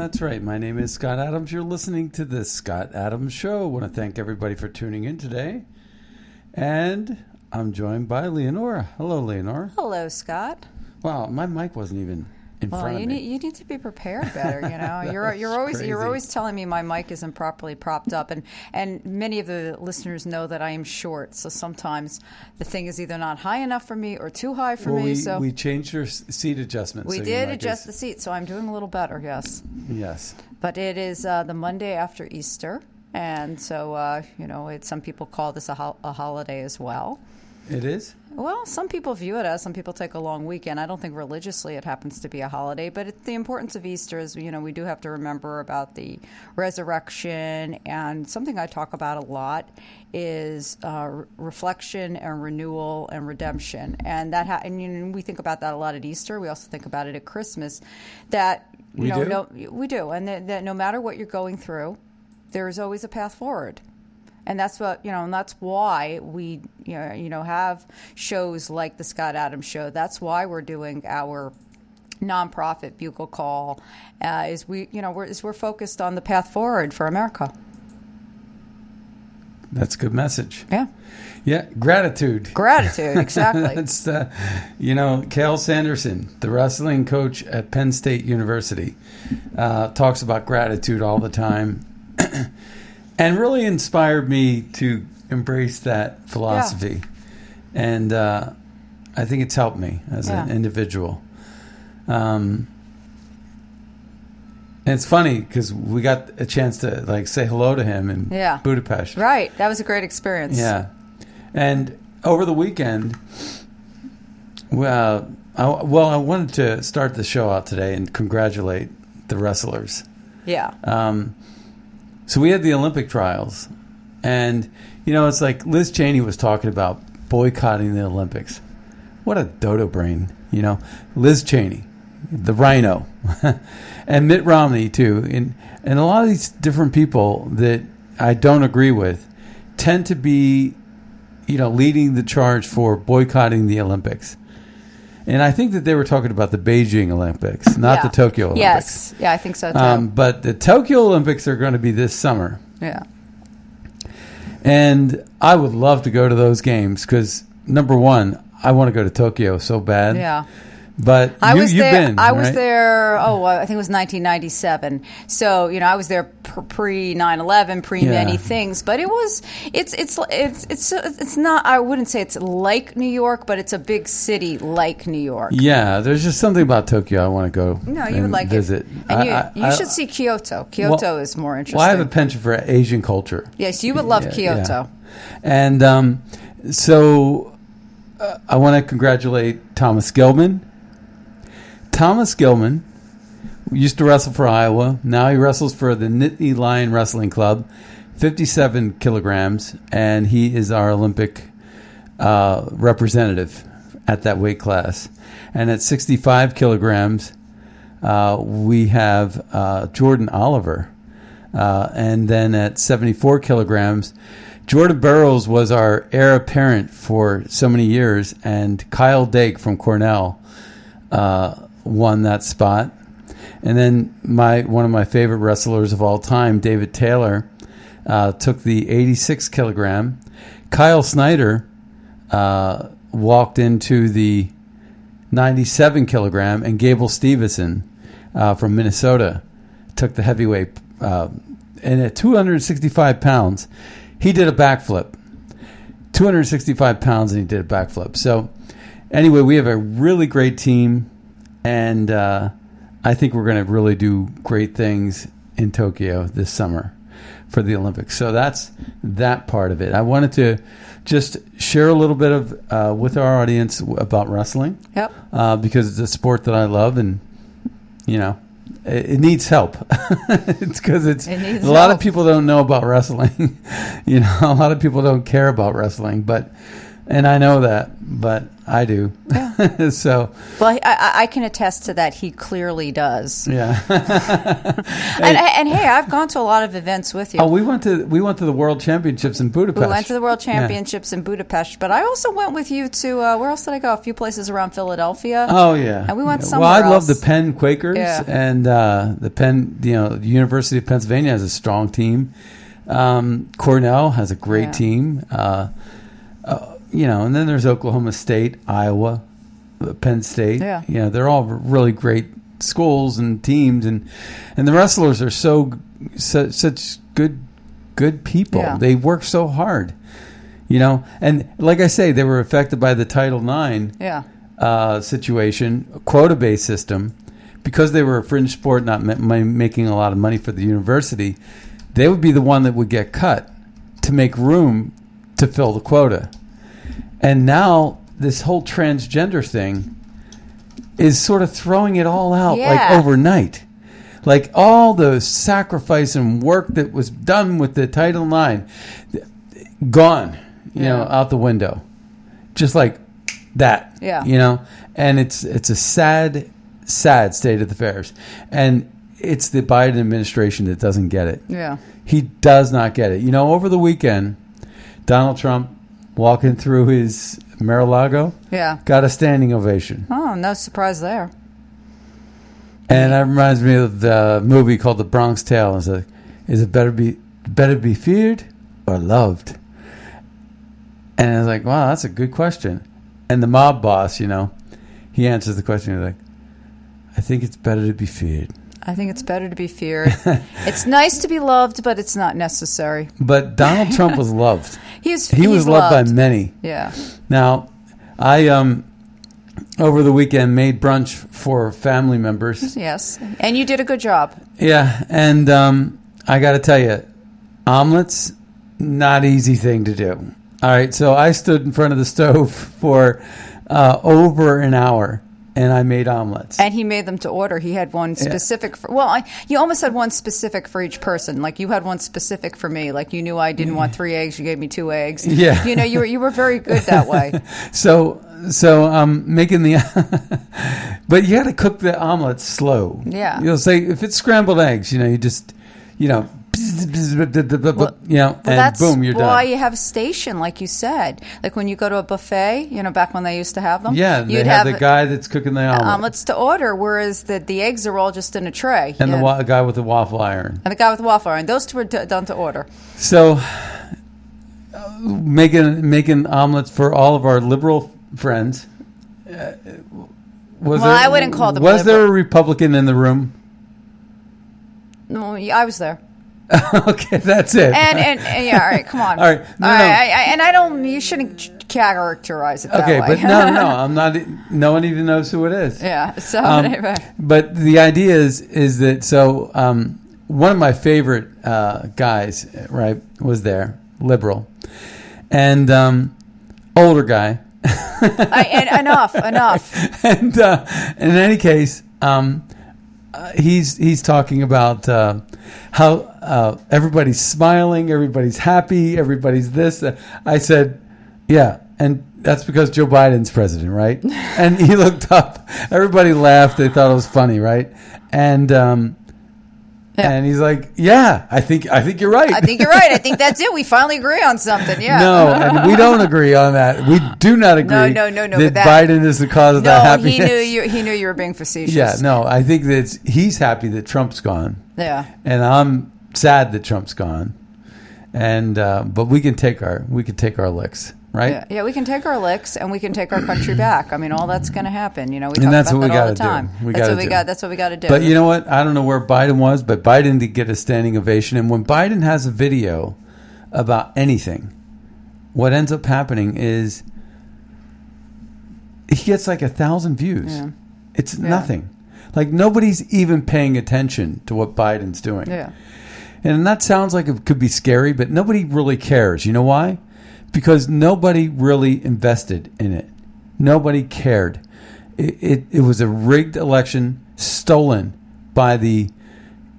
That's right. My name is Scott Adams. You're listening to the Scott Adams Show. I want to thank everybody for tuning in today. And I'm joined by Leonora. Hello, Leonora. Hello, Scott. Wow, my mic wasn't even in Well, front you of me. need you need to be prepared better. You know, you're you're always you're always telling me my mic isn't properly propped up, and and many of the listeners know that I am short, so sometimes the thing is either not high enough for me or too high for well, me. we, so we changed your seat adjustment. we so did adjust the seat, so I'm doing a little better. Yes, Yes. but it is uh, the Monday after Easter, and so uh, you know, it, some people call this a, hol- a holiday as well. It is? Well, some people view it as some people take a long weekend. I don't think religiously it happens to be a holiday, but it, the importance of Easter is, you know, we do have to remember about the resurrection, and something I talk about a lot is uh, re- reflection and renewal and redemption, and that ha- and you know, we think about that a lot at Easter. We also think about it at Christmas. That you We know, do? no, we do, and that, that no matter what you're going through, there is always a path forward and that's what you know and that's why we you know, you know have shows like the Scott Adams show. That's why we're doing our nonprofit bugle call uh, is we you know we're is we're focused on the path forward for America. That's a good message. yeah. Yeah, gratitude. gratitude exactly. That's uh, you know, Cael Sanderson, the wrestling coach at Penn State University, uh, talks about gratitude all the time, and really inspired me to embrace that philosophy. And uh, I think it's helped me as an individual. Um, and it's funny because we got a chance to like say hello to him in Yeah. Budapest. right that was a great experience Yeah, and over the weekend, well, I, well, I wanted to start the show out today and congratulate the wrestlers. yeah Um, so we had the Olympic trials, and you know, it's like Liz Cheney was talking about boycotting the Olympics. What a dodo brain, you know, Liz Cheney, the RINO, and Mitt Romney too, and and a lot of these different people that I don't agree with tend to be, you know, leading the charge for boycotting the Olympics. And I think that they were talking about the Beijing Olympics, not Yeah. the Tokyo Olympics. yes yeah I think so too Um, but the Tokyo Olympics are going to be this summer, yeah and I would love to go to those games because number one, I want to go to Tokyo so bad. yeah But I you, was you've there. been. I was there. Oh, I think it was 1997. So you know, I was there pre 9/11, pre Yeah. many things. But it was. It's it's it's it's it's not. I wouldn't say it's like New York, but it's a big city like New York. Yeah, there's just something about Tokyo I want to go. No, you would like visit. it. And you, I- I- you I- should see Kyoto. Kyoto is more interesting. Well, I have a penchant for Asian culture. yes, you would love Yeah, Kyoto. yeah. And um, so uh, I want to congratulate Thomas Gilman. Thomas Gilman used to wrestle for Iowa. Now he wrestles for the Nittany Lion Wrestling Club, 57 kilograms, and he is our Olympic uh, representative at that weight class. And at 65 kilograms, uh, we have uh, Jordan Oliver. Uh, and then at 74 kilograms, Jordan Burroughs was our heir apparent for so many years, and Kyle Dake from Cornell uh, won that spot. And then my one of my favorite wrestlers of all time, David Taylor, uh, took the 86 kilogram. Kyle Snyder uh, walked into the 97 kilogram, and Gable Steveson uh, from Minnesota took the heavyweight. Uh, and at 265 pounds, he did a backflip. 265 pounds, and he did a backflip. So, anyway, we have a really great team, and uh, I think we're going to really do great things in Tokyo this summer for the Olympics. So that's that part of it. I wanted to just share a little bit of uh, with our audience about wrestling. Yep. Uh, because it's a sport that I love, and you know, it, it needs help. it's because it's It a lot of people don't know about wrestling. you know, a lot of people don't care about wrestling, but and I know that, but I do. Yeah. so Well, I, I, I can attest to that. He clearly does. yeah. And, and hey, I've gone to a lot of events with you. oh, we went to we went to the World Championships in Budapest. We went to the World Yeah. Championships in Budapest, but I also went with you to uh, where else did I go? A few places around Philadelphia. Oh yeah, And we went Yeah. somewhere Well, I love the Penn Quakers, Yeah. and uh, the Penn, you know, the University of Pennsylvania has a strong team. Um, Cornell has a great Yeah. team. Uh, you know, and then there's Oklahoma State, Iowa, Penn State. Yeah. you know, they're all really great schools and teams, and and the wrestlers are so, so such good good people. Yeah. They work so hard. You know, and like I say, they were affected by the Title IX Yeah. uh, situation, quota based system, because they were a fringe sport, not ma- making a lot of money for the university, they would be the one that would get cut to make room to fill the quota. And now this whole transgender thing is sort of throwing it all out like overnight. Like all the sacrifice and work that was done with the Title IX, gone, you know, out the window. Just like that. Yeah. You know? And it's it's a sad, sad state of affairs. And it's the Biden administration that doesn't get it. Yeah. He does not get it. You know, over the weekend, Donald Trump walking through his Mar-a-Lago Yeah. got a standing ovation. Oh, no surprise there. And that reminds me of the movie called The Bronx Tale. It's like, is it better be better be feared or loved? And I was like, wow, that's a good question. And the mob boss, you know, he answers the question. He's like, I think it's better to be feared. I think it's better to be feared. it's nice to be loved, but it's not necessary. But Donald Trump was loved. He's He he's was loved, by many. Yeah. Now, I um over the weekend made brunch for family members. Yes. And you did a good job. Yeah, and um, I got to tell you, omelets not easy thing to do. All right, so I stood in front of the stove for uh, over an hour, and I made omelets. And he made them to order. He had one specific for, well, I, you almost had one specific for each person. Like you had one specific for me. Like you knew I didn't want three eggs, you gave me two eggs. Yeah. You know, you were you were very good that way. so, so um, making the, but you got to cook the omelets slow. Yeah. you'll say if it's scrambled eggs, you know, you just, you know, you know, and Well, that's boom, you're why you have a station, like you said. Like when you go to a buffet, you know, back when they used to have them. Yeah, you'd have, have, the guy that's cooking the omelet, omelets to order, whereas the the eggs are all just in a tray. and the wa- guy with the waffle iron. and the guy with the waffle iron. Those two were d- done to order. So, uh, making making omelets for all of our liberal friends. Uh, was Well, there, I wouldn't call them Was there a. Republican in the room? No, I was there. okay, that's it. And, and and yeah, all right, come on. All right, no, All no. I, I, and I don't. You shouldn't characterize it that okay, but no, no, I'm not. No one even knows who it is. yeah. So Um, anyway. But the idea is is that so um, one of my favorite uh, guys, right, was there, liberal, and um, older guy. I, and enough, enough. and uh, in any case, um, uh, he's he's talking about uh, how uh, everybody's smiling, everybody's happy, everybody's this. Uh, I said, yeah, and that's because Joe Biden's president, right? and he looked up. Everybody laughed. They thought it was funny, right? And um, Yeah. and he's like, "Yeah, I think I think you're right." I think you're right. I think that's it. We finally agree on something. Yeah. no, and we don't agree on that. We do not agree. no, no, no, That, that- Biden is the cause of that No, happiness. he knew you. He knew you were being facetious. Yeah, no, I think that he's happy that Trump's gone, Yeah. and I'm sad that Trump's gone. And uh, but we can take our we can take our licks, right? Yeah, yeah, we can take our licks and we can take our country back. I mean, all that's going to happen. You know, we And talk that's about what we that all the gotta do. time. We that's what we do. got. That's what we got to do. But you know what? I don't know where Biden was, but Biden did get a standing ovation. And when Biden has a video about anything, what ends up happening is he gets like a thousand views. Yeah. It's nothing. Like nobody's even paying attention to what Biden's doing. yeah, And that sounds like it could be scary, but nobody really cares. You know why? Because nobody really invested in it. Nobody cared. It, it, it was a rigged election stolen by the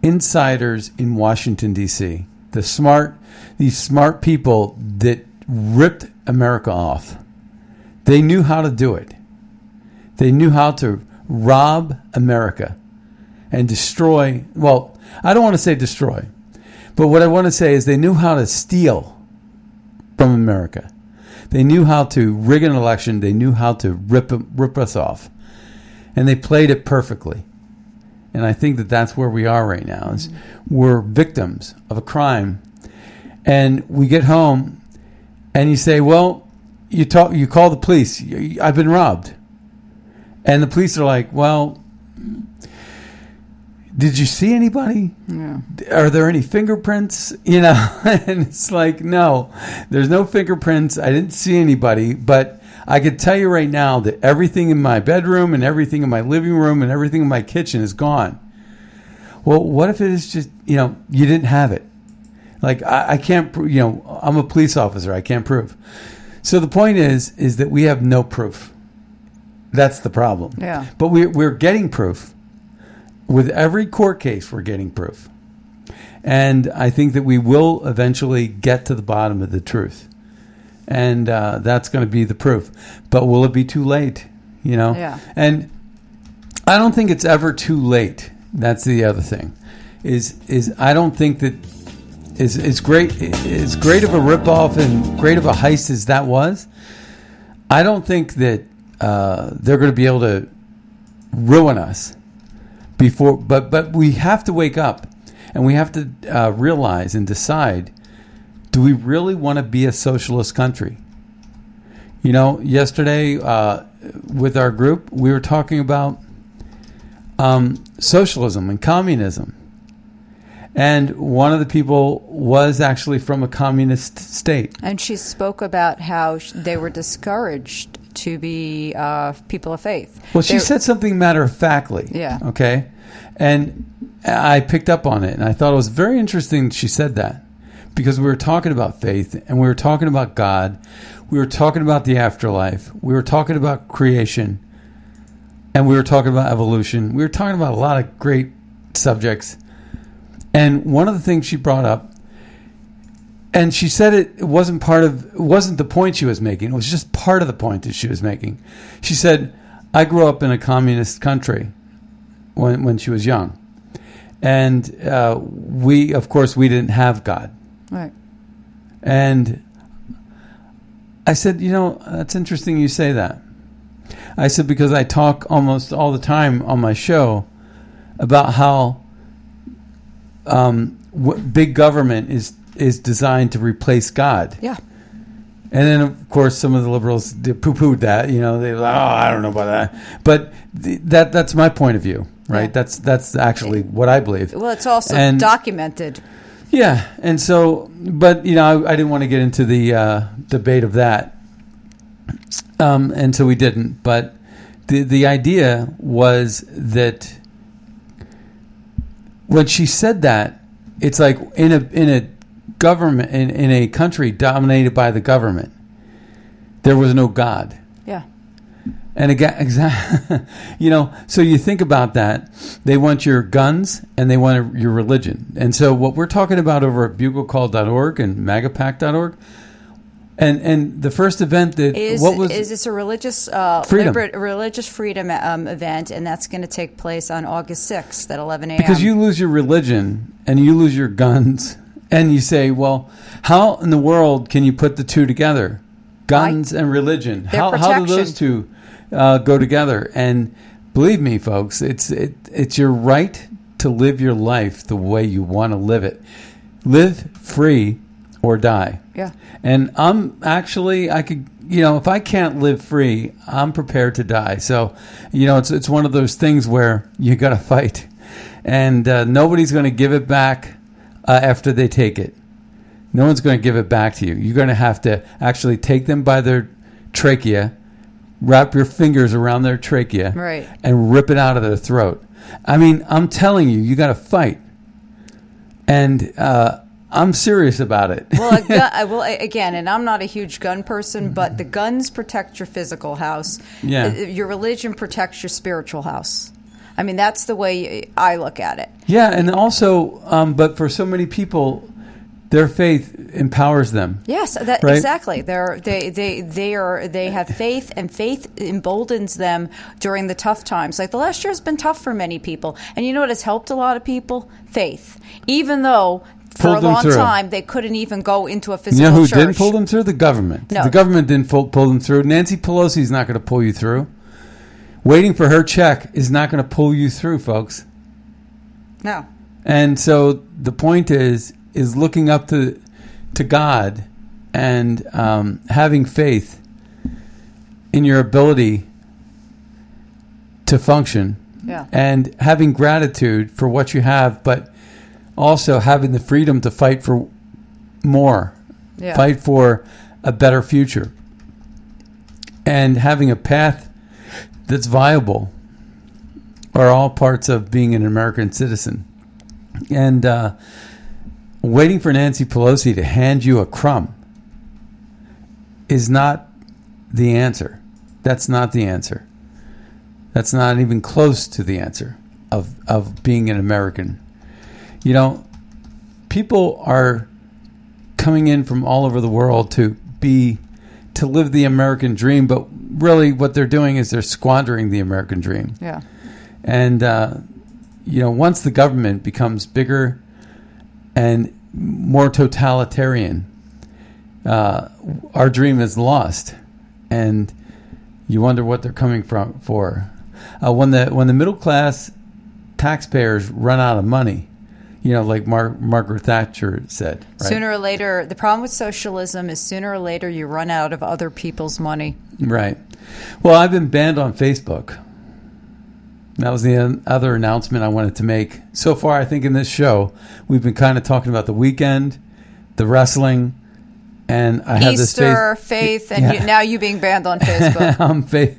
insiders in Washington, D.C. The smart, these smart people that ripped America off. They knew how to do it. They knew how to rob America and destroy. Well, I don't want to say destroy, but what I want to say is they knew how to steal from America. They knew how to rig an election. They knew how to rip rip us off, and they played it perfectly. And I think that that's where we are right now. Is we're victims of a crime, and we get home, and you say, "Well, you talk, you call the police. I've been robbed," and the police are like, "Well." Did you see anybody? Are there any fingerprints? You know, and it's like, no, there's no fingerprints. I didn't see anybody, but I could tell you right now that everything in my bedroom and everything in my living room and everything in my kitchen is gone. Well, what if it is just, you know, you didn't have it? Like, I, I can't, you know, I'm a police officer. I can't prove. So the point is, is that we have no proof. That's the problem. Yeah. But we, we're getting proof. With every court case, we're getting proof. And I think that we will eventually get to the bottom of the truth. And uh, that's going to be the proof. But will it be too late? You know? Yeah. And I don't think it's ever too late. That's the other thing. Is is I don't think that is is great as great of a ripoff and great of a heist as that was. I don't think that uh, they're going to be able to ruin us before. But but we have to wake up and we have to uh, realize and decide: Do we really want to be a socialist country? You know, yesterday uh, with our group, we were talking about um, socialism and communism. And one of the people was actually from a communist state. and she spoke about how they were discouraged to be uh, people of faith. Well, she They- said something matter of factly. Yeah. Okay. And I picked up on it, and I thought it was very interesting she said that because we were talking about faith and we were talking about God. We were talking about the afterlife. We were talking about creation. And we were talking about evolution. We were talking about a lot of great subjects. And one of the things she brought up, and she said it, wasn't part of, wasn't the point she was making. It was just part of the point that she was making. She said, I grew up in a communist country when, when she was young. And uh, we, of course, we didn't have God. Right. And I said, you know, that's interesting you say that. I said, because I talk almost all the time on my show about how um, big government is is designed to replace God. Yeah. And then, of course, some of the liberals poo pooed that. You know, they like, oh, I don't know about that. But th- that that's my point of view, right? Yeah. That's that's actually what I believe. Well, it's also And- documented. Yeah, and so, but you know, I, I didn't want to get into the uh, debate of that, um, and so we didn't. But the the idea was that when she said that, it's like in a in a government in, in a country dominated by the government, there was no God. Yeah. And again, exactly, you know, so you think about that. They want your guns and they want your religion. And so what we're talking about over at buglecall.org and magapack.org, And and the first event that Is, what was is this a religious uh, Freedom. liber- religious freedom um, event, and that's going to take place on August sixth at eleven a.m. because you lose your religion and you lose your guns and you say, well, how in the world can you put the two together, guns and religion? Their How how do those two uh, go together? And believe me, folks, it's it, it's your right to live your life the way you want to live it. Live free or die. Yeah. And I'm actually I could you know if I can't live free, I'm prepared to die. So you know it's it's one of those things where you got to fight, and uh, nobody's going to give it back uh, after they take it. No one's going to give it back to you. You're going to have to actually take them by their trachea, wrap your fingers around their trachea, Right. and rip it out of their throat. I mean, I'm telling you, you got to fight, and uh, I'm serious about it. well, a gu- I will again, and I'm not a huge gun person, but the guns protect your physical house. Yeah. Uh, Your religion protects your spiritual house. I mean, that's the way I look at it. Yeah, and also, um, but for so many people, their faith empowers them. Yes, that, Right? exactly. They're, they they they are they have faith, and faith emboldens them during the tough times. Like the last year has been tough for many people, and you know what has helped a lot of people? Faith. Even though for a long through. time they couldn't even go into a You physical know who church. didn't pull them through? The government. No. The government didn't pull, pull them through. Nancy Pelosi's not going to pull you through. Waiting for her check is not going to pull you through, folks. No. And so the point is is looking up to to God and um, having faith in your ability to function Yeah. and having gratitude for what you have, but also having the freedom to fight for more, Yeah. fight for a better future, and having a path that's viable are all parts of being an American citizen. And uh, waiting for Nancy Pelosi to hand you a crumb is not the answer. That's not the answer. That's not even close to the answer of, of being an American. You know, people are coming in from all over the world to be to live the American dream, but really what they're doing is they're squandering the American dream. Yeah. And uh, you know, once the government becomes bigger and more totalitarian, uh, our dream is lost, and you wonder what they're coming from for. Uh, when the when the middle class taxpayers run out of money, you know, like Mar- Margaret Thatcher said, right? Sooner or later, the problem with socialism is sooner or later you run out of other people's money. Right. Well, I've been banned on Facebook. That was the other announcement I wanted to make. So far, I think in this show, we've been kind of talking about the weekend, the wrestling, and I have this Easter, face- faith, and Yeah. you, now you being banned on Facebook. um, fa-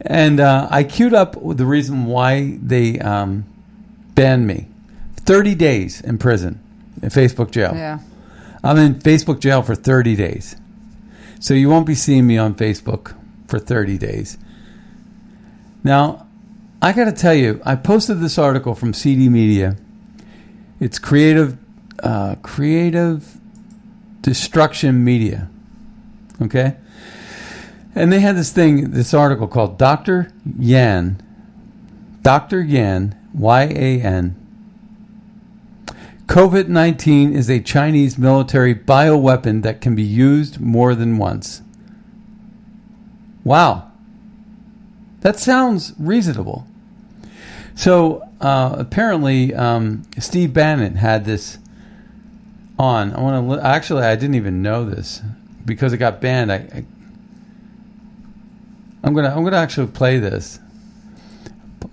and uh, I queued up the reason why they um, banned me: thirty days in prison, in Facebook jail. yeah. I'm in Facebook jail for 30 days. So you won't be seeing me on Facebook for 30 days. Now, I got to tell you, I posted this article from CD Media. It's creative, uh, creative destruction media. Okay, and they had this thing, this article called Doctor Yan, Doctor Yan, Y A N. COVID 19 is a Chinese military bioweapon that can be used more than once. Wow. That sounds reasonable. So uh, apparently, um, Steve Bannon had this on. I want to li- actually, I didn't even know this because it got banned. I, I I'm gonna I'm gonna actually play this.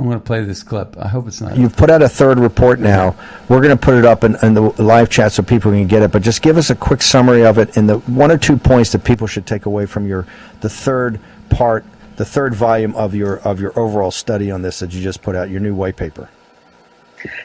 I'm gonna play this clip. I hope it's not. You've put out a third report now. We're going to put it up in, in the live chat so people can get it. But just give us a quick summary of it and the one or two points that people should take away from your the third part, the third volume of your of your overall study on this that you just put out, your new white paper.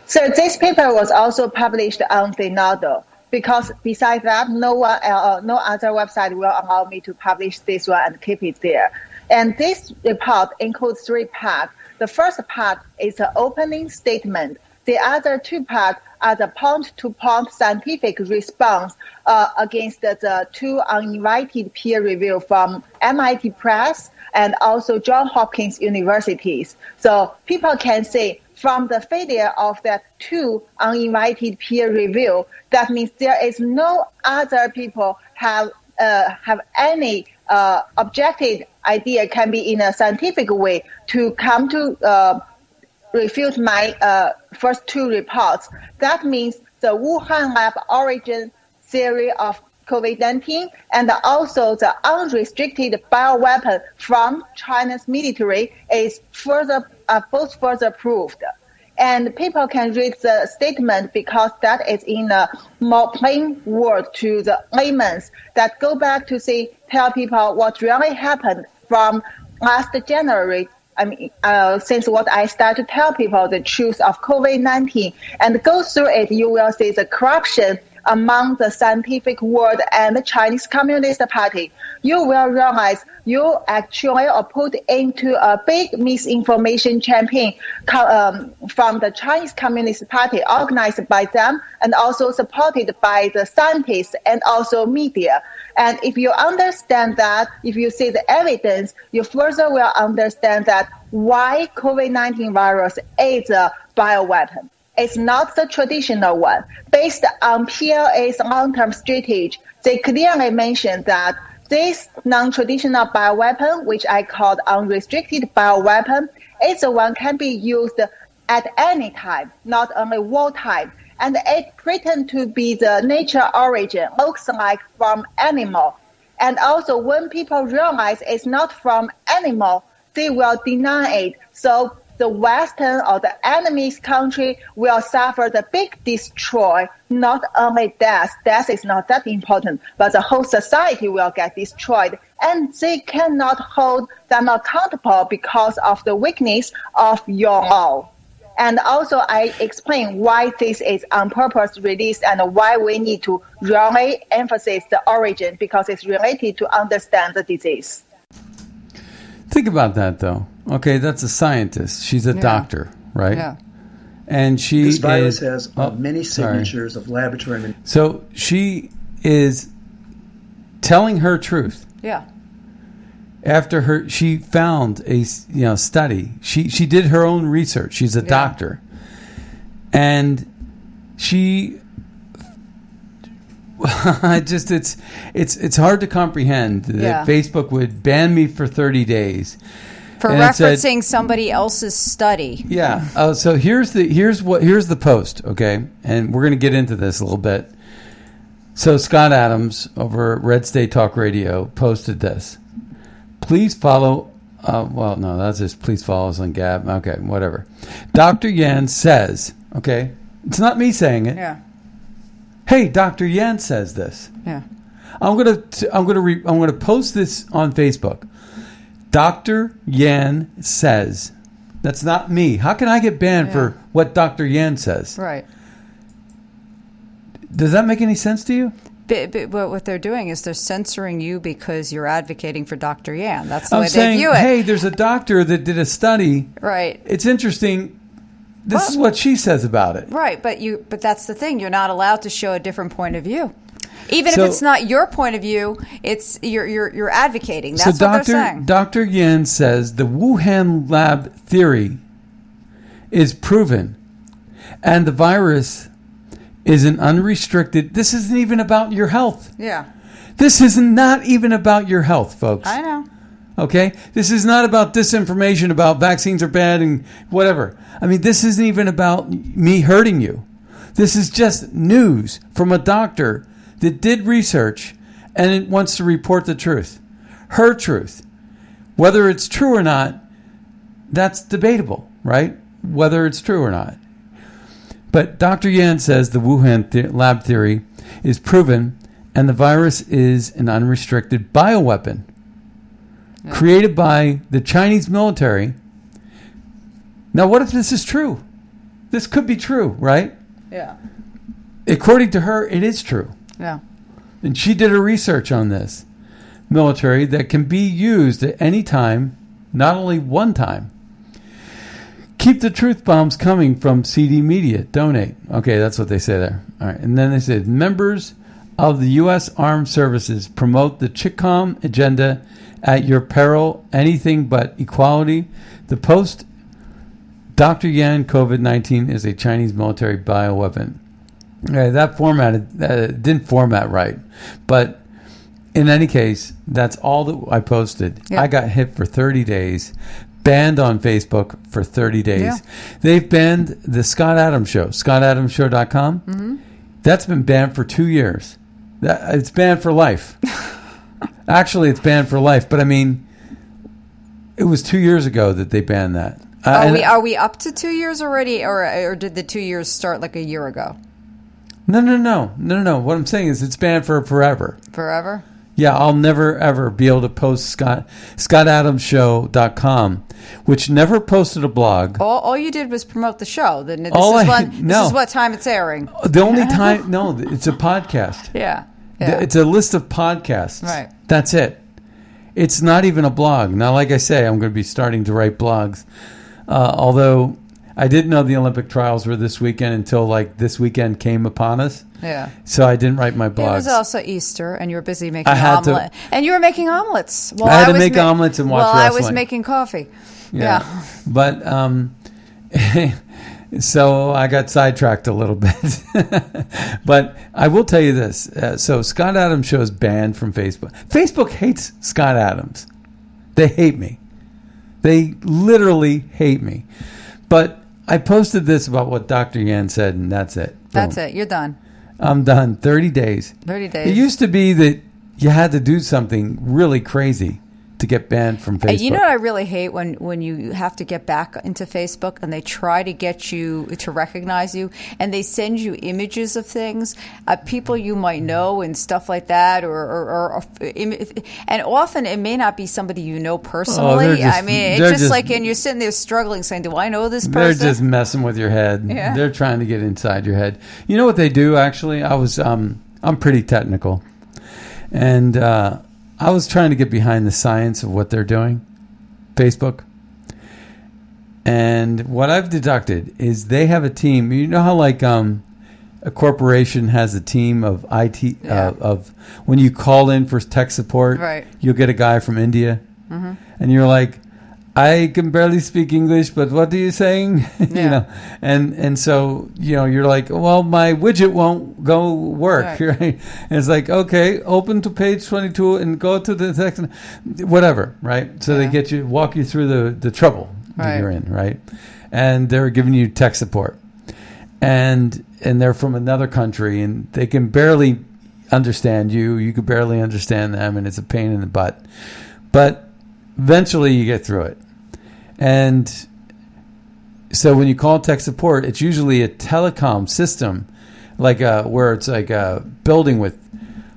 So this paper was also published on Zenodo because besides that, no one, uh, no other website will allow me to publish this one and keep it there. And this report includes three parts. The first part is the opening statement The other two parts are the point-to-point scientific response uh, against the, two uninvited peer review from MIT Press and also Johns Hopkins universities. So people can say from the failure of that two uninvited peer review, that means there is no other people have uh, have any uh, objective idea can be in a scientific way to come to uh, refute my uh, first two reports. That means the Wuhan lab origin theory of COVID-19 and also the unrestricted bioweapon from China's military is further uh, both further proved. And people can read the statement because that is in a more plain word to the laymen that go back to see, tell people what really happened from last January. I mean, uh, since what I start to tell people the truth of COVID-19 and go through it, you will see the corruption among the scientific world and the Chinese Communist Party. You will realize you actually are put into a big misinformation campaign um, from the Chinese Communist Party organized by them and also supported by the scientists and also media. And if you understand that, if you see the evidence, you further will understand that why COVID-19 virus is a bioweapon. It's not the traditional one. Based on PLA's long-term strategy, they clearly mentioned that this non-traditional bioweapon, which I called unrestricted bioweapon, is the one can be used at any time, not only wartime and it pretend to be the nature origin, looks like from animal. And also when people realize it's not from animal, they will deny it. So the Western or the enemy's country will suffer the big destroy, not only death, death is not that important, but the whole society will get destroyed. And they cannot hold them accountable because of the weakness of your law. And also I explain why this is on purpose released and why we need to really emphasize the origin because it's related to understand the disease. Think about that though. Okay, that's a scientist. She's a Yeah. doctor, right? Yeah. And she This virus is, has uh, oh, many sorry. signatures of laboratory. man- So she is telling her truth. Yeah. after her she found a you know study she she did her own research she's a Yeah. doctor and she I just it's it's it's hard to comprehend that Yeah. Facebook would ban me for 30 days For And it said- referencing somebody else's study. yeah. Oh, so here's the here's what here's the post, okay? And we're going to get into this a little bit. So Scott Adams over Red State Talk Radio posted this. Please follow. Uh, well, no, that's just please follow us on Gab. Okay, whatever. Dr. Yan says, okay, it's not me saying it. Yeah. Hey, Dr. Yan says this. Yeah. I'm gonna I'm gonna re- I'm gonna post this on Facebook. Dr. Yan says. That's not me. How can I get banned Yeah. for what Dr. Yan says? Right. Does that make any sense to you? But, but what what they're doing is they're censoring you because you're advocating for Dr. Yan. That's the I'm way saying, they view it. hey, there's a doctor that did a study. Right. It's interesting. This Well- is what she says about it. Right, but you but that's the thing. You're not allowed to show a different point of view. Even So- if it's not your point of view, it's you're you're you're advocating. That's so what Dr. they're saying. Dr. Yan says the Wuhan lab theory is proven and the virus is an unrestricted this isn't even about your health. yeah. This is not even about your health, folks. I know. Okay? This is not about disinformation about vaccines are bad and whatever. I mean, this isn't even about me hurting you. This is just news from a doctor that did research and it wants to report the truth. Her truth. Whether it's true or not, that's debatable, right? Whether it's true or not. But Dr. Yan says the Wuhan the- lab theory is proven and the virus is an unrestricted bioweapon created by the Chinese military. Now, what if this is true? This could be true, right? Yeah. According to her, it is true. Yeah. And she did her research on this military that can be used at any time, not only one time. Keep the truth bombs coming from CD Media. Donate. Okay, that's what they say there. All right. And then they said members of the U.S. Armed Services promote the Chicom agenda at your peril, anything but equality. The post Dr. Yan COVID 19 is a Chinese military bioweapon. Okay, that formatted uh, didn't format right, but in any case, that's all that I posted. Yeah. I got hit for 30 days, banned on Facebook for 30 days. Yeah. They've banned the Scott Adams Show, scottadamsshow.com. Mm-hmm. That's been banned for two years. That, it's banned for life. Actually, it's banned for life, but I mean, it was two years ago that they banned that. Uh, Are we are we up to two years already, or or did the two years start like a year ago? No, no, no, no, no, no. What I'm saying is it's banned for forever. Forever. Yeah, I'll never ever be able to post Scott scottadamsshow.com, which never posted a blog. All, all you did was promote the show. Then this All is I- what no. this is what time it's airing. The only time, no, it's a podcast. Yeah. Yeah. It's a list of podcasts. Right. That's it. It's not even a blog. Now, like I say, I'm going to be starting to write blogs. Uh, although I didn't know the Olympic trials were this weekend until like this weekend came upon us. yeah. So I didn't write my blog. It was also Easter, and you were busy making I had to- omelet, and you were making omelets. Well, I had to was make omelets and watch Well, I was making coffee. Yeah. But um, so I got sidetracked a little bit. but I will tell you this: uh, so Scott Adams show is banned from Facebook. Facebook hates Scott Adams. They hate me. They literally hate me. But I posted this about what Dr. Yan said, and that's it. That's it. You're done. I'm done. 30 days. 30 days. It used to be that you had to do something really crazy to get banned from Facebook. You know what I really hate when when you have to get back into Facebook and they try to get you to recognize you and they send you images of things, uh, people you might know and stuff like that, or, or, or, and often it may not be somebody you know personally. Oh, just- I mean, it's just, just- like, and you're sitting there struggling, saying, "Do I know this person?" They're person?" just messing with your head. Yeah. They're trying to get inside your head. You know what they do? Actually, I was um, I'm pretty technical, and uh, I was trying to get behind the science of what they're doing, Facebook. And what I've deducted is they have a team. You know how like um, a corporation has a team of IT Yeah. uh, of when you call in for tech support, Right. You'll get a guy from India, and you're like, I can barely speak English, but what are you saying? you know, and and so you know you're like, well, my widget won't go work, Right. right? And it's like, okay, open to page 22 and go to the section, whatever, right? So they get you walk you through the the trouble that you're in, right? And they're giving you tech support, and and they're from another country, and they can barely understand you. You can barely understand them, and it's a pain in the butt. But eventually, you get through it. And so when you call tech support, it's usually a telecom system, like uh where it's like a building with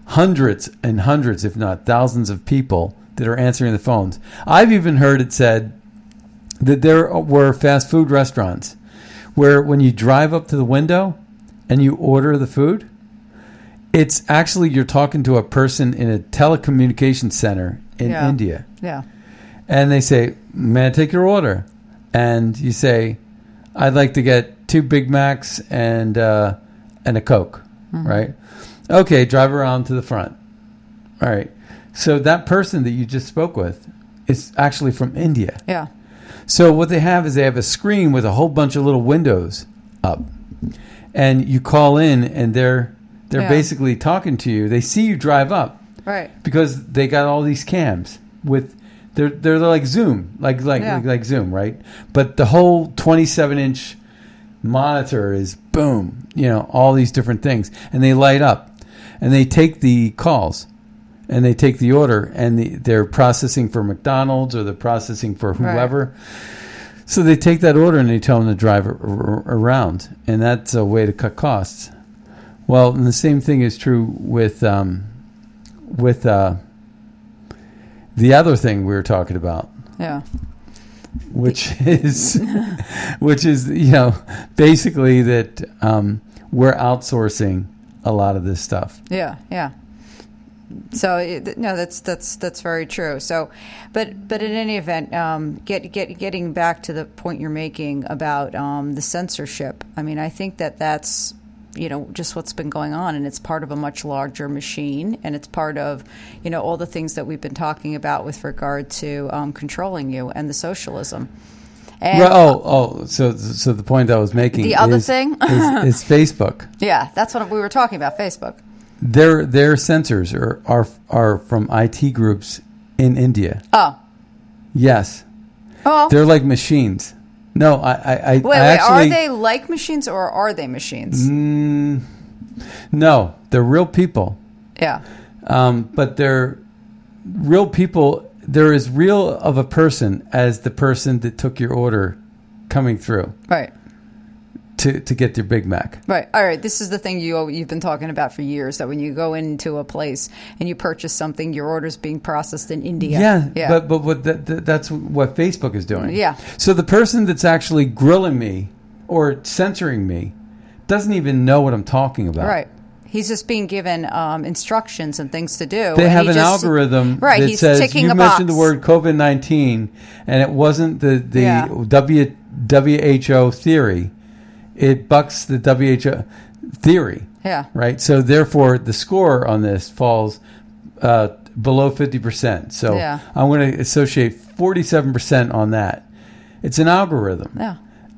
hundreds and hundreds, if not thousands, of people that are answering the phones. I've even heard it said that there were fast food restaurants where when you drive up to the window and you order the food, it's actually you're talking to a person in a telecommunications center in Yeah. India yeah. And they say, "May I take your order?" And you say, "I'd like to get two Big Macs and uh, and a Coke." Right? Okay, drive around to the front. All right. So that person that you just spoke with is actually from India. Yeah. So what they have is they have a screen with a whole bunch of little windows up, and you call in, and they're they're Yeah. basically talking to you. They see you drive up, Right. because they got all these cams with they're they're like Zoom, like like Yeah. like, like Zoom, right? But the whole 27 inch monitor is boom, you know, all these different things, and they light up, and they take the calls, and they take the order, and the, they're processing for McDonald's or they're processing for Right. whoever. So they take that order and they tell them to drive ar- ar- around, and that's a way to cut costs. Well, and the same thing is true with um, with uh, the other thing we were talking about, Yeah. which is which is you know basically that um, we're outsourcing a lot of this stuff. Yeah. Yeah. So it, no, that's that's that's very true. So, but but in any event, um, get get getting back to the point you're making about um, the censorship. I mean, I think that that's you know just what's been going on, and it's part of a much larger machine, and it's part of you know all the things that we've been talking about with regard to um, controlling you and the socialism. And, oh, oh, so so the point I was making. The other is- thing? is, is Facebook. yeah, that's what we were talking about. Facebook. Their their censors are are are from IT groups in India. Oh, Yes, oh. they're like machines. No, I I, I, Wait, wait. actually are they like machines or are they machines? Mm, no, they're real people. Yeah. um, but they're real people. They're as real of a person as the person that took your order coming through Right. To, to get your Big Mac. Right. All right. This is the thing you you've been talking about for years. That when you go into a place and you purchase something, your order's being processed in India. Yeah, Yeah. but but what that, that, that's what Facebook is doing. Yeah. So the person that's actually grilling me or censoring me doesn't even know what I'm talking about. right. He's just being given um, instructions and things to do. They have an just- algorithm Right. that he's says ticking you a mentioned box. the word COVID nineteen, and it wasn't the the Yeah. W WHO theory. It bucks the WHO theory. Yeah. Right. So therefore, the score on this falls uh, below fifty percent. So Yeah. I'm going to associate forty-seven percent on that. It's an algorithm. Yeah.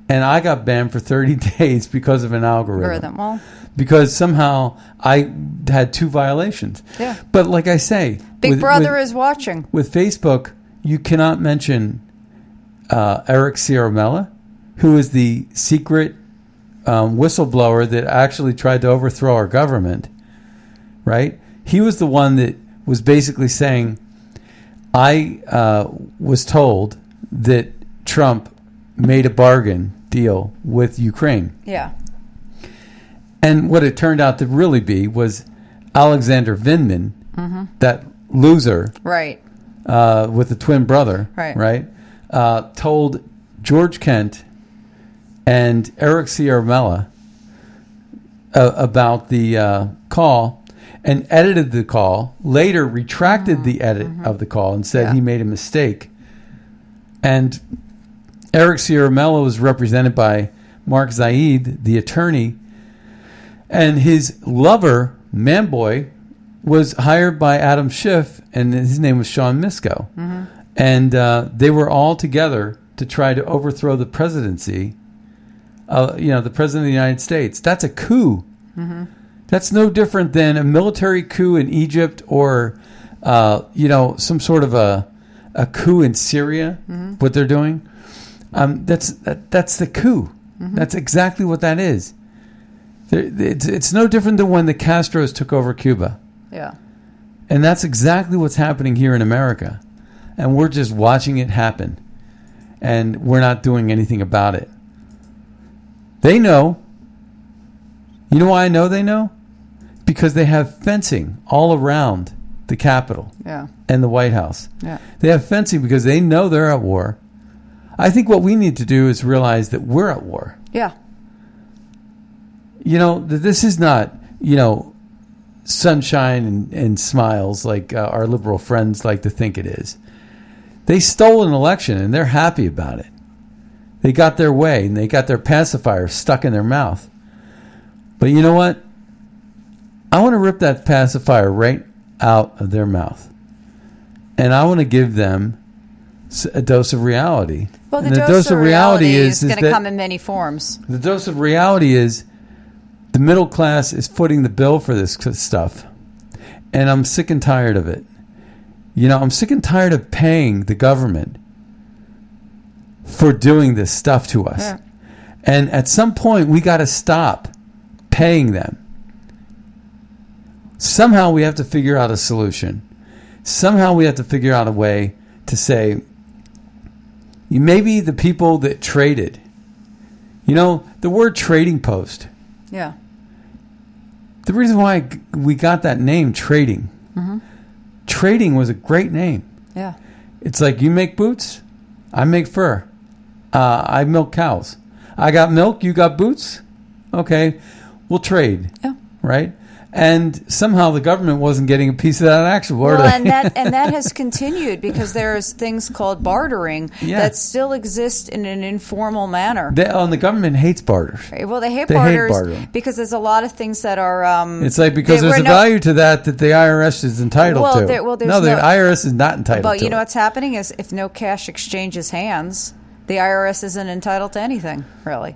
And I got banned for 30 days because of an algorithm Algorithm. Well, because somehow I had two violations. Yeah. But like I say, Big with- Brother with, is watching. with Facebook. You cannot mention uh, Eric Ciaramella, who is the secret um, whistleblower that actually tried to overthrow our government. Right? He was the one that was basically saying, "I uh, was told that Trump made a bargain deal with Ukraine." Yeah. And what it turned out to really be was Alexander Vindman, Mm-hmm. that loser Right. uh, with the twin brother, Right. right, uh, told George Kent and Eric Ciaramella uh, about the uh, call and edited the call, later retracted the edit of the call and said Mm-hmm. Yeah. he made a mistake. And Eric Ciaramella was represented by Mark Zaid, the attorney, and his lover, Manboy, was hired by Adam Schiff, and his name was Sean Misko. And uh, they were all together to try to overthrow the presidency, uh, you know, the president of the United States. That's a coup. That's no different than a military coup in Egypt or, uh, you know, some sort of a, a coup in Syria, what they're doing. Um, that's that, that's the coup. That's exactly what that is. There, it's, it's no different than when the Castros took over Cuba. Yeah. And that's exactly what's happening here in America. And we're just watching it happen. And we're not doing anything about it. They know. You know why I know they know? Because they have fencing all around the Capitol Yeah. and the White House. Yeah. They have fencing because they know they're at war. I think what we need to do is realize that we're at war. Yeah. You know, th- this is not, you know, sunshine and, and smiles like uh, our liberal friends like to think it is. They stole an election and they're happy about it. They got their way and they got their pacifier stuck in their mouth. But you know what? I want to rip that pacifier right out of their mouth. And I want to give them a dose of reality. Well, the, And dose, of reality, is, going to come in many forms. the dose of reality is the middle class is footing the bill for this stuff. And I'm sick and tired of it. You know, I'm sick and tired of paying the government for doing this stuff to us. Yeah. And at some point, we got to stop paying them. Somehow we have to figure out a solution. Somehow we have to figure out a way to say, you maybe the people that traded. You know, the word trading post. Yeah. The reason why we got that name, trading. Mm-hmm. Trading was a great name. Yeah. It's like you make boots, I make fur. Uh, I milk cows. I got milk, you got boots. Okay, we'll trade. Yeah. Right? and somehow the government wasn't getting a piece of that action. Were Well, and that and that has continued because there's things called bartering Yeah. that still exist in an informal manner. They- oh, and the government hates barter. well, they hate they hate barters bartering. because there's a lot of things that are. Um, It's like because there's a no- value to that that the IRS is entitled Well, to. there- well, there's no, the no- IRS is not entitled to. But you know it. what's happening is if no cash exchanges hands, the IRS isn't entitled to anything really.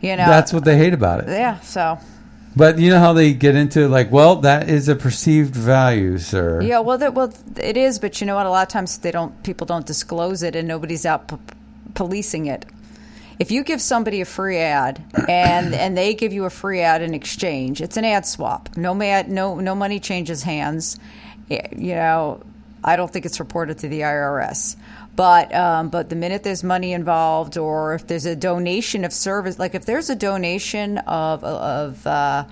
You know, That's what they hate about it. Yeah. So But you know how they get into like, well, that is a perceived value, sir. yeah, well, that, well, it is. But you know what? A lot of times they don't. People don't disclose it, and nobody's out p- policing it. If you give somebody a free ad and and they give you a free ad in exchange, it's an ad swap. No mad, no no money changes hands. You know, I don't think it's reported to the IRS. But um, but the minute there's money involved, or if there's a donation of service, like if there's a donation of of uh,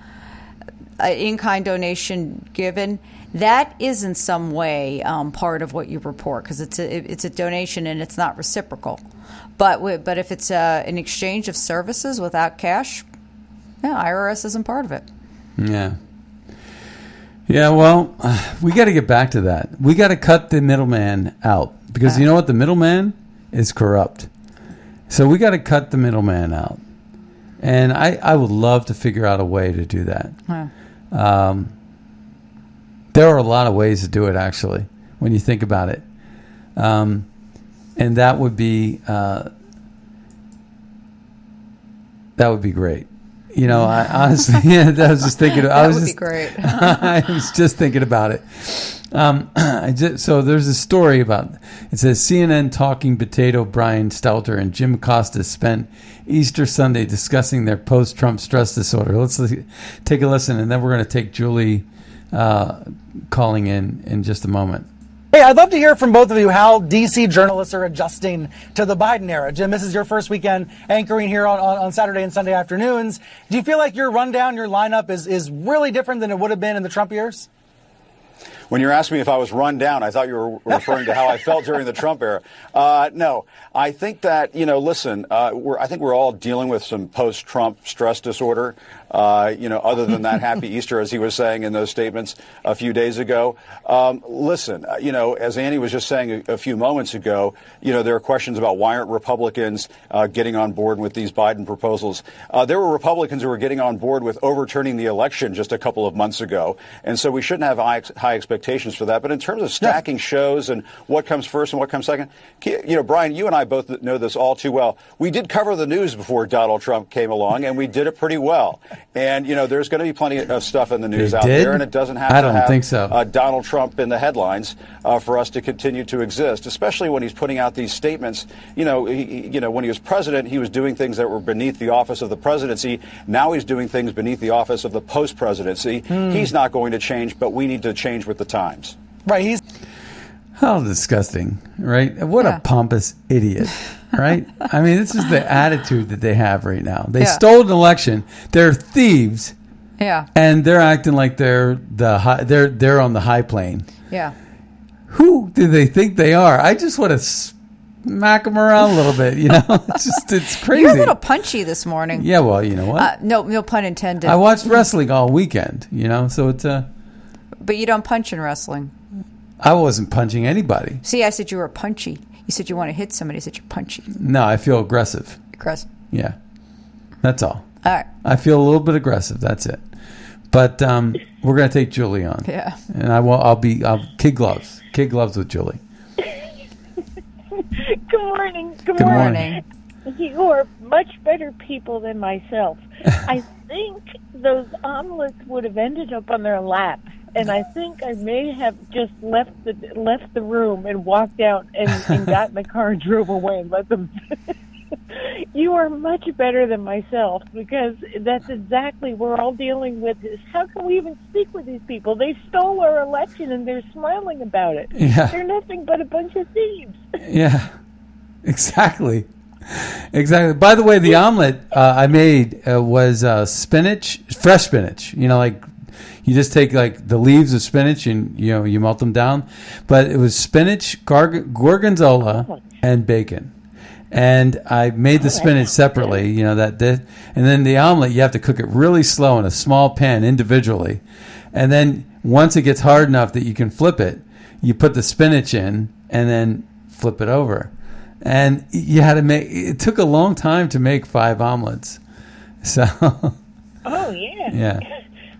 in-kind donation given, that is in some way um, part of what you report because it's a it's a donation and it's not reciprocal. But but if it's uh, an exchange of services without cash, yeah, IRS isn't part of it. Yeah. Yeah, well, we got to get back to that. We got to cut the middleman out because you know what? The middleman is corrupt. So we got to cut the middleman out. And I, I would love to figure out a way to do that. Huh. Um, there are a lot of ways to do it, actually, when you think about it. Um, and that would be uh, that would be great. You know, I honestly, yeah, I was just thinking. I That was would be just, great. I was just thinking about it. Um, I just, so there's a story about it says CNN talking potato Brian Stelter and Jim Acosta spent Easter Sunday discussing their post-Trump stress disorder. Let's take a listen, and then we're going to take Julie uh, calling in in just a moment. Hey, I'd love to hear from both of you how DC journalists are adjusting to the Biden era. Jim, this is your first weekend anchoring here on, on, on Saturday and Sunday afternoons. Do you feel like your rundown, your lineup is, is really different than it would have been in the Trump years? When you're asking me if I was run down, I thought you were referring to how I felt during the Trump era. Uh, no, I think that you know. Listen, uh, we're, I think we're all dealing with some post-Trump stress disorder. Uh, you know, other than that, Happy Easter, as he was saying in those statements a few days ago. Um, listen, uh, you know, as Annie was just saying a, a few moments ago, you know, there are questions about why aren't Republicans uh, getting on board with these Biden proposals. Uh, there were Republicans who were getting on board with overturning the election just a couple of months ago, and so we shouldn't have high, high expectations for that. But in terms of stacking shows and what comes first and what comes second, you know, Brian, you and I both know this all too well. We did cover the news before Donald Trump came along, and we did it pretty well. And you know, there's going to be plenty of stuff in the news They out did? there, and it doesn't have I to don't have think so. uh, Donald Trump in the headlines uh, for us to continue to exist, especially when he's putting out these statements. You know, he, you know, when he was president, he was doing things that were beneath the office of the presidency. Now he's doing things beneath the office of the post-presidency. Hmm. He's not going to change, but we need to change with the times. Right. He's How disgusting, right? What Yeah. a pompous idiot, right? I mean, this is the attitude that they have right now. They Yeah. stole an election. They're thieves, Yeah, and they're acting like they're the high, they're they're on the high plane. yeah. Who do they think they are? I just want to smack them around a little bit. You know, it's just it's crazy. You're a little punchy this morning. yeah, well, you know what? Uh, no, no pun intended. I watched wrestling all weekend. You know, so it's uh, but you don't punch in wrestling. I wasn't punching anybody. See, I said you were punchy. You said you want to hit somebody. I said you're punchy. No, I feel aggressive. Chris. Yeah, that's all. All right. I feel a little bit aggressive. That's it. But um, we're gonna take Julie on. Yeah. And I will. I'll be. I'll kid gloves. Kid gloves with Julie. Good morning. Good, Good morning. morning. You are much better people than myself. I think those omelets would have ended up on their lap, and I think I may have just left the left the room and walked out and, and got in the car and drove away and let them. you are much better than myself because that's exactly we're all dealing with this. How can we even speak with these people? They stole our election and they're smiling about it. Yeah. They're nothing but a bunch of thieves. Yeah. Exactly. Exactly. By the way, the omelet uh, I made uh, was uh, spinach, fresh spinach. You know, like you just take like the leaves of spinach and you know you melt them down. But it was spinach, garg- gorgonzola, and bacon. And I made the spinach separately. You know that, that, and then the omelet you have to cook it really slow in a small pan individually. and then once it gets hard enough that you can flip it, you put the spinach in and then flip it over. And you had to make. It took a long time to make five omelets. So Oh yeah. yeah.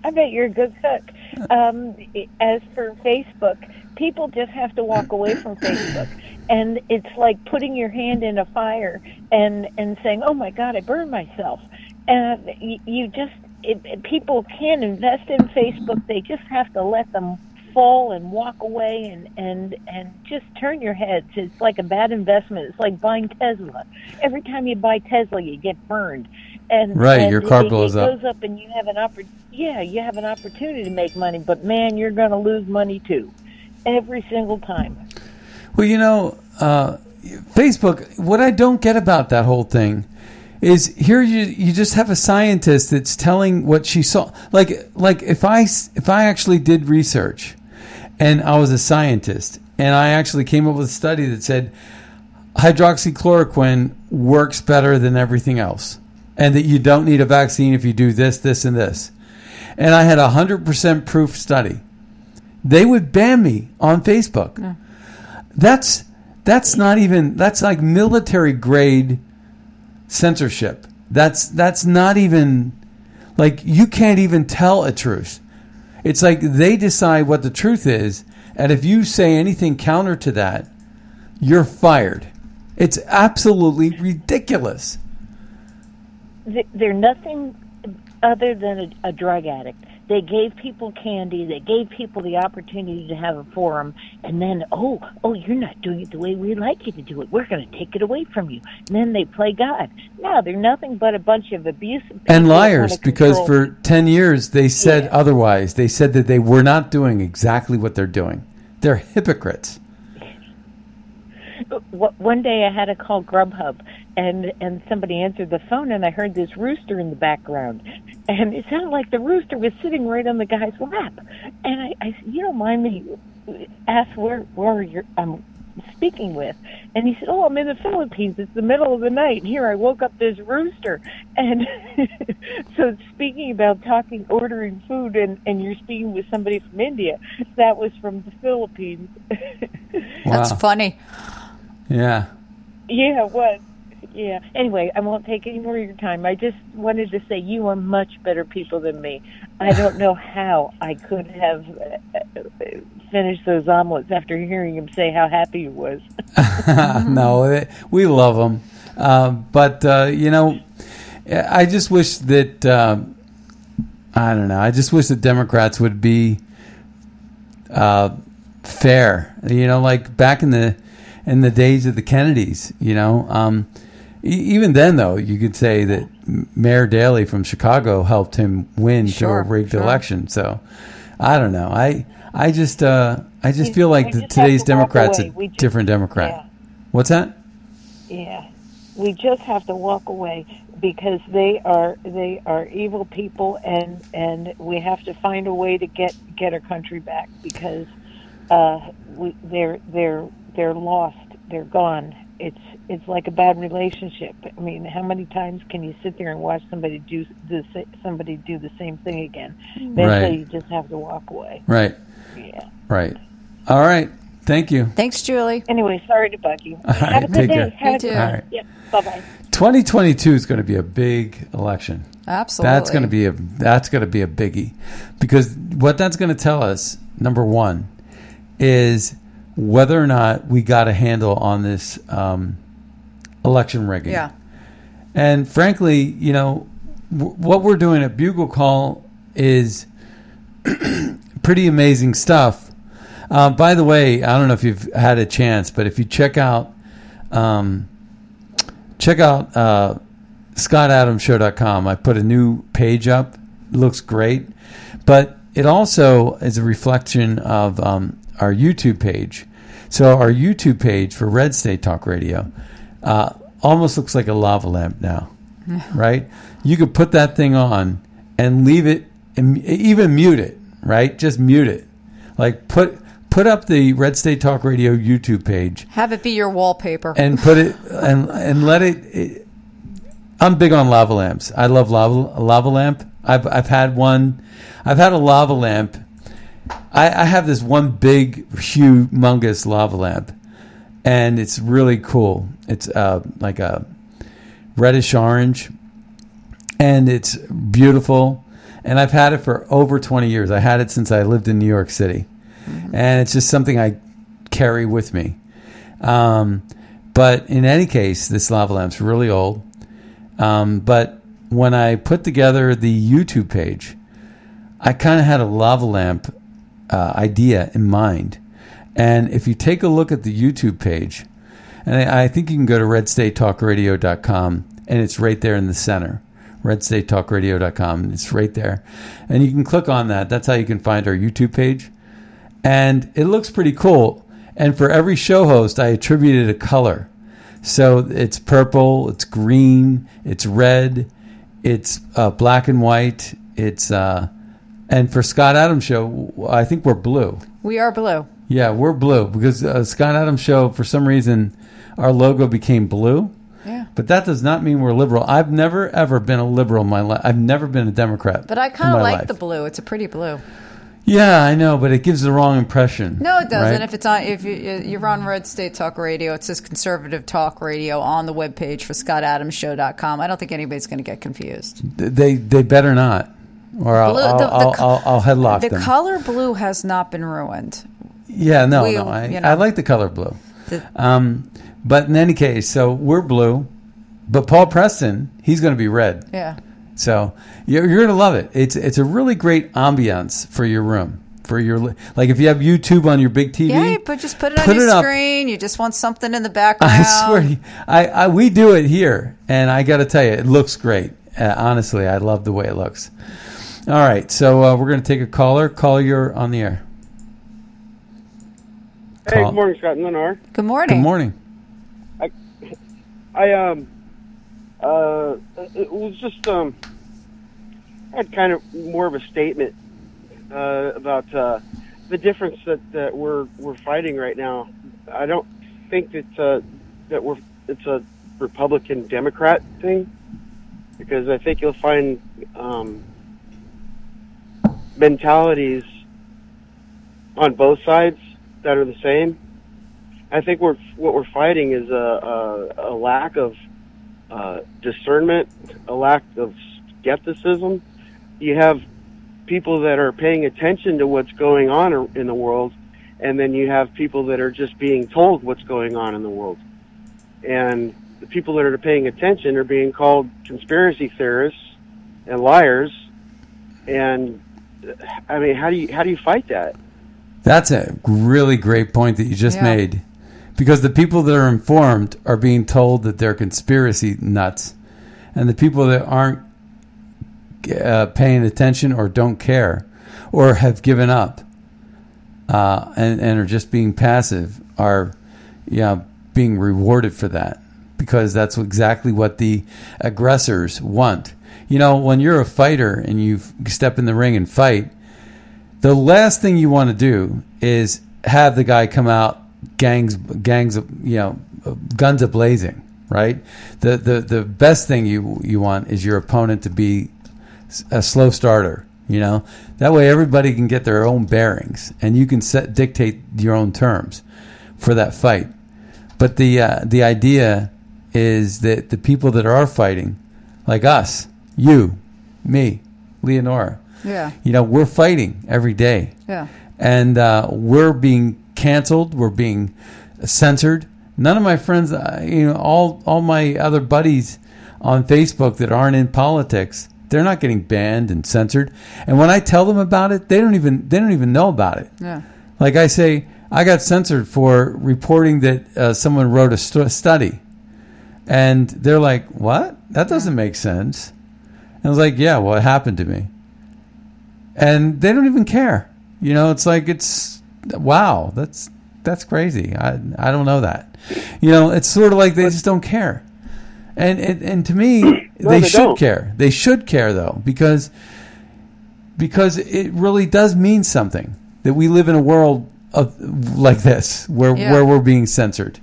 I bet you're a good cook. Um, as for Facebook, people just have to walk away from Facebook, and it's like putting your hand in a fire and and saying, "Oh my God, I burned myself." And you, just it- people can't invest in Facebook. They just have to let them fall and walk away and and and just turn your heads. It's like a bad investment. It's like buying Tesla. Every time you buy Tesla, you get burned. And Right, and your car it, blows it up. goes up, and you have an oppor- Yeah, you have an opportunity to make money, but man, you're going to lose money too, every single time. Well, you know, uh, Facebook. What I don't get about that whole thing is here you you just have a scientist that's telling what she saw. Like like if I if I actually did research, and I was a scientist, and I actually came up with a study that said hydroxychloroquine works better than everything else, and that you don't need a vaccine if you do this, this, and this. And I had a hundred percent proof study. They would ban me on Facebook. That's that's not even that's like military grade censorship. That's that's not even like you can't even tell a truth. It's like they decide what the truth is, and if you say anything counter to that, you're fired. It's absolutely ridiculous. Th- They're nothing other than a, a drug addict. They gave people candy. They gave people the opportunity to have a forum, and then, oh, oh, you're not doing it the way we like you to do it. We're going to take it away from you. And then they play God. No, they're nothing but a bunch of abusive people and liars because for 10 years they said otherwise. They said that they were not doing exactly what they're doing. They're hypocrites. One day I had to call Grubhub, and and somebody answered the phone, and I heard this rooster in the background, and it sounded like the rooster was sitting right on the guy's lap, and I, I said, you don't mind me ask where where you're I'm speaking with, and he said, oh, I'm in the Philippines. It's the middle of the night. And here I woke up this rooster, and so speaking about talking, ordering food, and and you're speaking with somebody from India, that was from the Philippines. That's funny. Yeah. Yeah, what? Yeah. Anyway, I won't take any more of your time. I just wanted to say you are much better people than me. I don't know how I could have uh, uh, finished those omelets after hearing him say how happy he was. no, we love them. Um, but, uh, you know, I just wish that, um, I don't know, I just wish that Democrats would be uh, fair. You know, like back in the in the days of the Kennedys, you know. Um, even then, though, you could say that Mayor Daley from Chicago helped him win Sure, to a rigged sure. election. So, I don't know. I I just uh, I just We- feel like the, just today's to Democrat's away. a just- different Democrat. yeah. What's that? Yeah. We just have to walk away because they are they are evil people and and we have to find a way to get get our country back because uh we they're they're they're lost. They're gone. It's it's like a bad relationship. I mean, how many times can you sit there and watch somebody do the somebody do the same thing again? Hmm. Eventually, Right. you just have to walk away. Right. Yeah. Right. All right. Thank you. Thanks, Julie. Anyway, sorry to bug you. All have right, a good take day. care. Have You a too. good All Yep. Bye bye. 2022 is going to be a big election. Absolutely. That's going to be a that's going to be a biggie because what that's going to tell us number one is whether or not we got a handle on this um, election rigging. Yeah. And frankly, you know, w- what we're doing at Bugle Call is pretty amazing stuff. Uh, by the way, I don't know if you've had a chance, but if you check out um, check out uh, scottadamshow.com. I put a new page up. It looks great, but it also is a reflection of um, our YouTube page. So our YouTube page for Red State Talk Radio uh, almost looks like a lava lamp now, right? You could put that thing on and leave it, and even mute it, right? Just mute it. Like put put up the Red State Talk Radio YouTube page Have it be your wallpaper. and put it and and let it, it- I'm big on lava lamps. I love lava lava lamp. I've I've had one. I've had a lava lamp. I, I have this one big, humongous lava lamp, and it's really cool. It's uh, like a reddish orange, and it's beautiful. And I've had it for over 20 years. I had it since I lived in New York City, and it's just something I carry with me. Um, but in any case, this lava lamp's really old. Um, but when I put together the YouTube page, I kind of had a lava lamp uh, idea in mind. And if you take a look at the YouTube page, and I, I think you can go to redstatetalkradio.com, and it's right there in the center. Redstatetalkradio.com. It's right there. And you can click on that. That's how you can find our YouTube page. And it looks pretty cool. And for every show host, I attributed a color. So it's purple, it's green, it's red, it's uh, black and white. It's uh, and for Scott Adams show, I think we're blue. We are blue. Yeah, we're blue because uh, Scott Adams show for some reason our logo became blue. Yeah. But that does not mean we're liberal. I've never ever been a liberal in my life. I've never been a Democrat. But I kind of like life. the blue. It's a pretty blue. Yeah, I know, but it gives the wrong impression. No, it doesn't. right? If it's on, if you, you're on Red State Talk Radio, it says conservative talk radio on the webpage for ScottAdamsShow.com. I don't think anybody's going to get confused. they they better not, or I'll Blue- I'll, the- the I'll, I'll, I'll headlock the them. color blue has not been ruined. Yeah, no, We- no. I, you know. I like the color blue. The- Um, but in any case, so we're blue, but Paul Preston, he's going to be red. Yeah. So you're, you're going to love it. It's it's a really great ambiance for your room. For your like, if you have YouTube on your big TV, Yeah, but just put it on your it up. screen. You just want something in the background. I swear, to you, I, I we do it here, and I got to tell you, it looks great. Uh, honestly, I love the way it looks. All right, so uh, we're going to take a caller. Caller, you're on the air. Hey, Call- good morning, Scott and Lenore. Good morning. Good morning. I um uh it was just um I had kind of more of a statement uh, about uh, the difference that, that we're we're fighting right now. I don't think that uh, that we're it's a Republican Democrat thing because I think you'll find um, mentalities on both sides that are the same. I think we're what we're fighting is a, a, a lack of uh, discernment, a lack of skepticism. You have people that are paying attention to what's going on in the world, and then you have people that are just being told what's going on in the world. And the people that are paying attention are being called conspiracy theorists and liars. And I mean, how do you how do you fight that? That's a really great point that you just Yeah. made. Because the people that are informed are being told that they're conspiracy nuts. And the people that aren't uh, paying attention or don't care or have given up uh, and, and are just being passive are yeah, being rewarded for that. Because that's exactly what the aggressors want. You know, when you're a fighter and you step in the ring and fight, the last thing you want to do is have the guy come out gangs gangs you know guns a blazing right? The the the best thing you you want is your opponent to be a slow starter you know? That way everybody can get their own bearings and you can set dictate your own terms for that fight. But the uh, the idea is that the people that are fighting like us you me leonora. Yeah. you know we're fighting every day. Yeah. and uh, we're being canceled. We're being censored. None of my friends uh, you know all all my other buddies on facebook that aren't in politics they're not getting banned and censored. And when i tell them about it they don't even they don't even know about it. Yeah. like i say i got censored for reporting that uh, someone wrote a stu- study. And they're like what? That doesn't make sense and i was like yeah well it happened to me and they don't even care. You know, it's like it's wow, that's that's crazy. I I don't know that. You know, it's sort of like they just don't care. And and, and to me, No, they, they should don't. care. They should care though, because because it really does mean something that we live in a world of like this where Yeah. where we're being censored.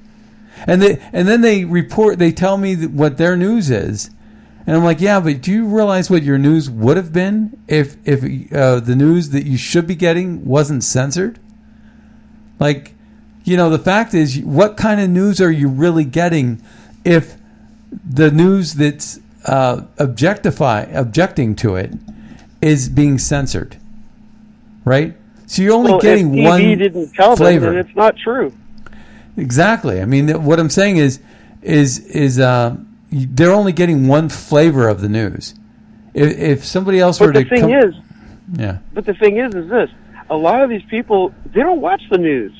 And they and then they report they tell me what their news is And I'm like, yeah, but do you realize what your news would have been if if uh, the news that you should be getting wasn't censored? Like, you know, the fact is, what kind of news are you really getting if the news that's uh, objectify objecting to it is being censored, right? So you're only well, getting one didn't tell flavor. them, it's not true. Exactly. I mean, what I'm saying is, is is uh, they're only getting one flavor of the news. If, if somebody else were But the to thing come, is, yeah, but the thing is, is this: a lot of these people they don't watch the news,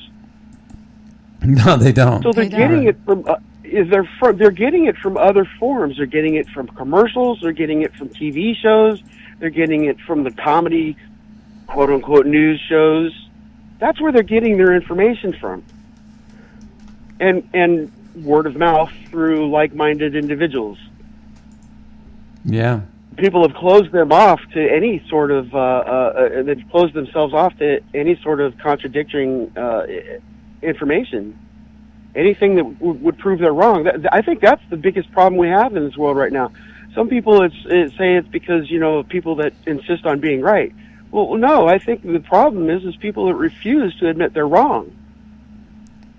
no, they don't. so they're getting it from. Uh, is they're from, they're getting it from other forms. They're getting it from commercials. They're getting it from TV shows. They're getting it from the comedy, quote unquote, news shows. That's where they're getting their information from. And and word of mouth through like-minded individuals. Yeah, people have closed them off to any sort of uh, uh, they've closed themselves off to any sort of contradicting uh, information. Anything that w- would prove they're wrong. I think that's the biggest problem we have in this world right now. Some people it's, it say it's because you know people that insist on being right. Well no i think the problem is is people that refuse to admit they're wrong.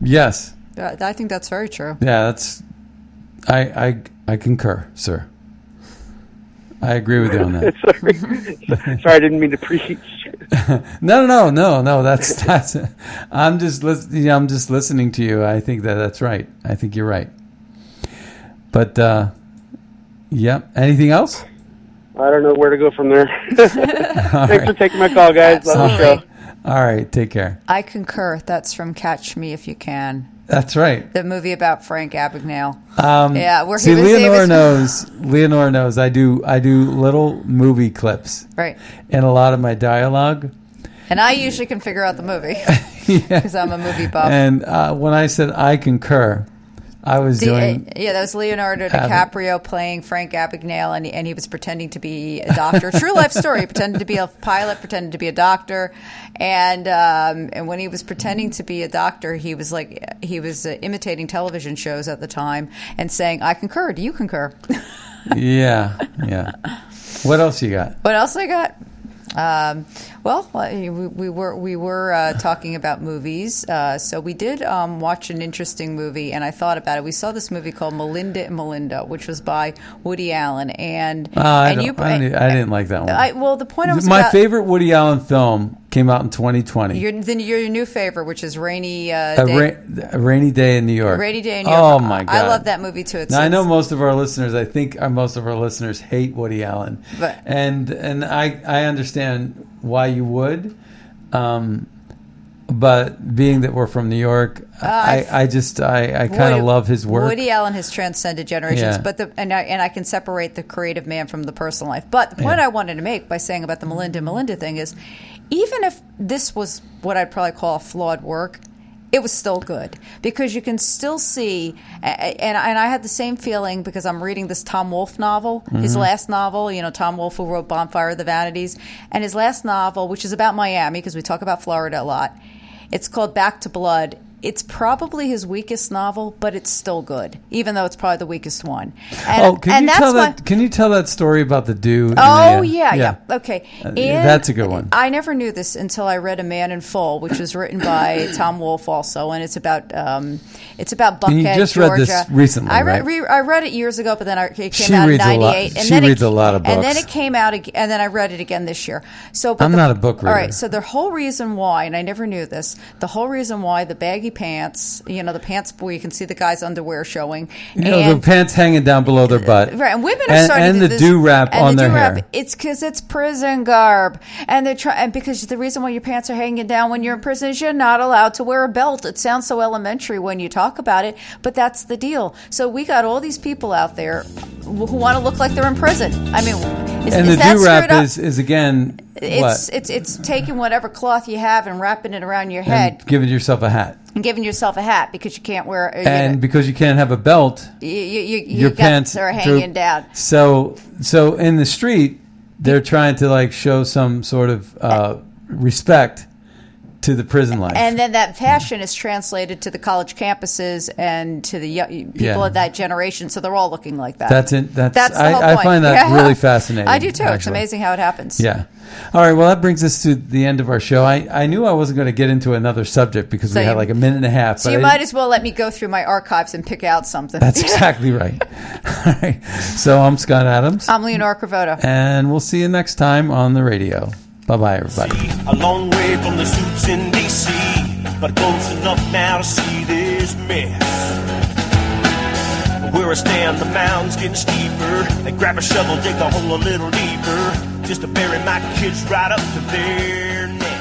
Yes, Uh, I think that's very true. yeah. That's I I I concur, sir. I agree with you on that. sorry sorry i didn't mean to preach no, no, no, no, no. That's that's. I'm just lis- you know, I'm just listening to you. I think that that's right. I think you're right. But uh, yep. Anything else? i don't know where to go from there thanks for taking my call guys love the show All right. Take care. I concur. That's from Catch Me If You Can, That's right. the movie about Frank Abagnale. Um, Yeah, where he see, Leonore was- knows. Leonore knows. I do. I do little movie clips Right. and a lot of my dialogue. And I usually can figure out the movie because I'm a movie buff. And uh, when I said I concur, I was doing. yeah, that was Leonardo DiCaprio playing Frank Abagnale, and he, and he was pretending to be a doctor. True life story. He pretended to be a pilot, pretended to be a doctor, and um, and when he was pretending to be a doctor, he was like he was uh, imitating television shows at the time and saying, "I concur. Do you concur?" yeah, yeah. What else you got? What else I got? Um, well, we, we were we were uh, talking about movies, uh, so we did um, watch an interesting movie, and I thought about it. We saw this movie called Melinda and Melinda, which was by Woody Allen, and Uh, I, and don't, I, didn't, I didn't like that one. I, well, the point I was My about, favorite Woody Allen film came out in 2020. Your, then your new favorite, which is Rainy uh, a, Day. ra- a rainy day in New York. Rainy Day in New York. Oh my god! I love that movie too. It's, now I know most of our listeners. I think uh, most of our listeners hate Woody Allen, But- and and I I understand why you would, um, but being that we're from New York, I, I've- I just I, I kind of love his work. Woody Allen has transcended generations, Yeah. but the and I, and I can separate the creative man from the personal life. But the point Yeah. I wanted to make by saying about the Melinda Melinda thing is, even if this was what I'd probably call a flawed work. It was still good because you can still see, and and I had the same feeling because I'm reading this Tom Wolfe novel, his Mm-hmm. Mhm. last novel. You know, Tom Wolfe who wrote Bonfire of the Vanities, and his last novel, which is about Miami because we talk about Florida a lot. It's called Back to Blood. It's probably his weakest novel, but it's still good, even though it's probably the weakest one. And, oh, can you tell why- that? Can you tell that story about the dew? in Oh the, yeah, yeah, Okay, Uh, that's a good one. I never knew this until I read A Man in Full, which was written by Tom Wolfe also, and it's about um, it's about Buckhead, And you just Georgia. read this recently, I read right? re- I read it years ago, but then I, it came She out in reads a lot- '98, and she then reads it, a lot of and then it came out, and then I read it again this year. So but I'm the- not a book All reader. right, so the whole reason why, and I never knew this, the whole reason why the baggy pants, you know, the pants where you can see the guy's underwear showing, You know, the pants hanging down below their butt. Right, and women are and, starting and to the do this, do rap on the their do-rap, hair. It's because it's prison garb, and they're trying. And because the reason why your pants are hanging down when you're in prison is you're not allowed to wear a belt. It sounds so elementary when you talk about it, but that's the deal. So we got all these people out there who want to look like they're in prison. I mean, is, and is the do rap screwed up? is is again It's what it's it's taking whatever cloth you have and wrapping it around your head and giving yourself a hat. And giving yourself a hat because you can't wear. You And know, because you can't have a belt, you, you, you, you your pants are through- hanging down. So so in the street, they're trying to like show some sort of uh, respect to the prison life. And then that passion is translated to the college campuses and to the people Yeah. of that generation. So they're all looking like that. That's it. That's, That's the I, I find that Yeah. really fascinating. I do too. It's amazing how it happens. Yeah. All right. Well, that brings us to the end of our show. I, I knew I wasn't going to get into another subject because So we had like a minute and a half. So but you I might as well let me go through my archives and pick out something. That's exactly right. All right. So I'm Scott Adams, I'm Leonora Cravotta. and we'll see you next time on the radio. Bye bye, everybody. A long way from the suits in D.C., but close enough now to see this mess. Where I stand, the mound's getting steeper. They grab a shovel, dig hole a little deeper, just to bury my kids right up to there.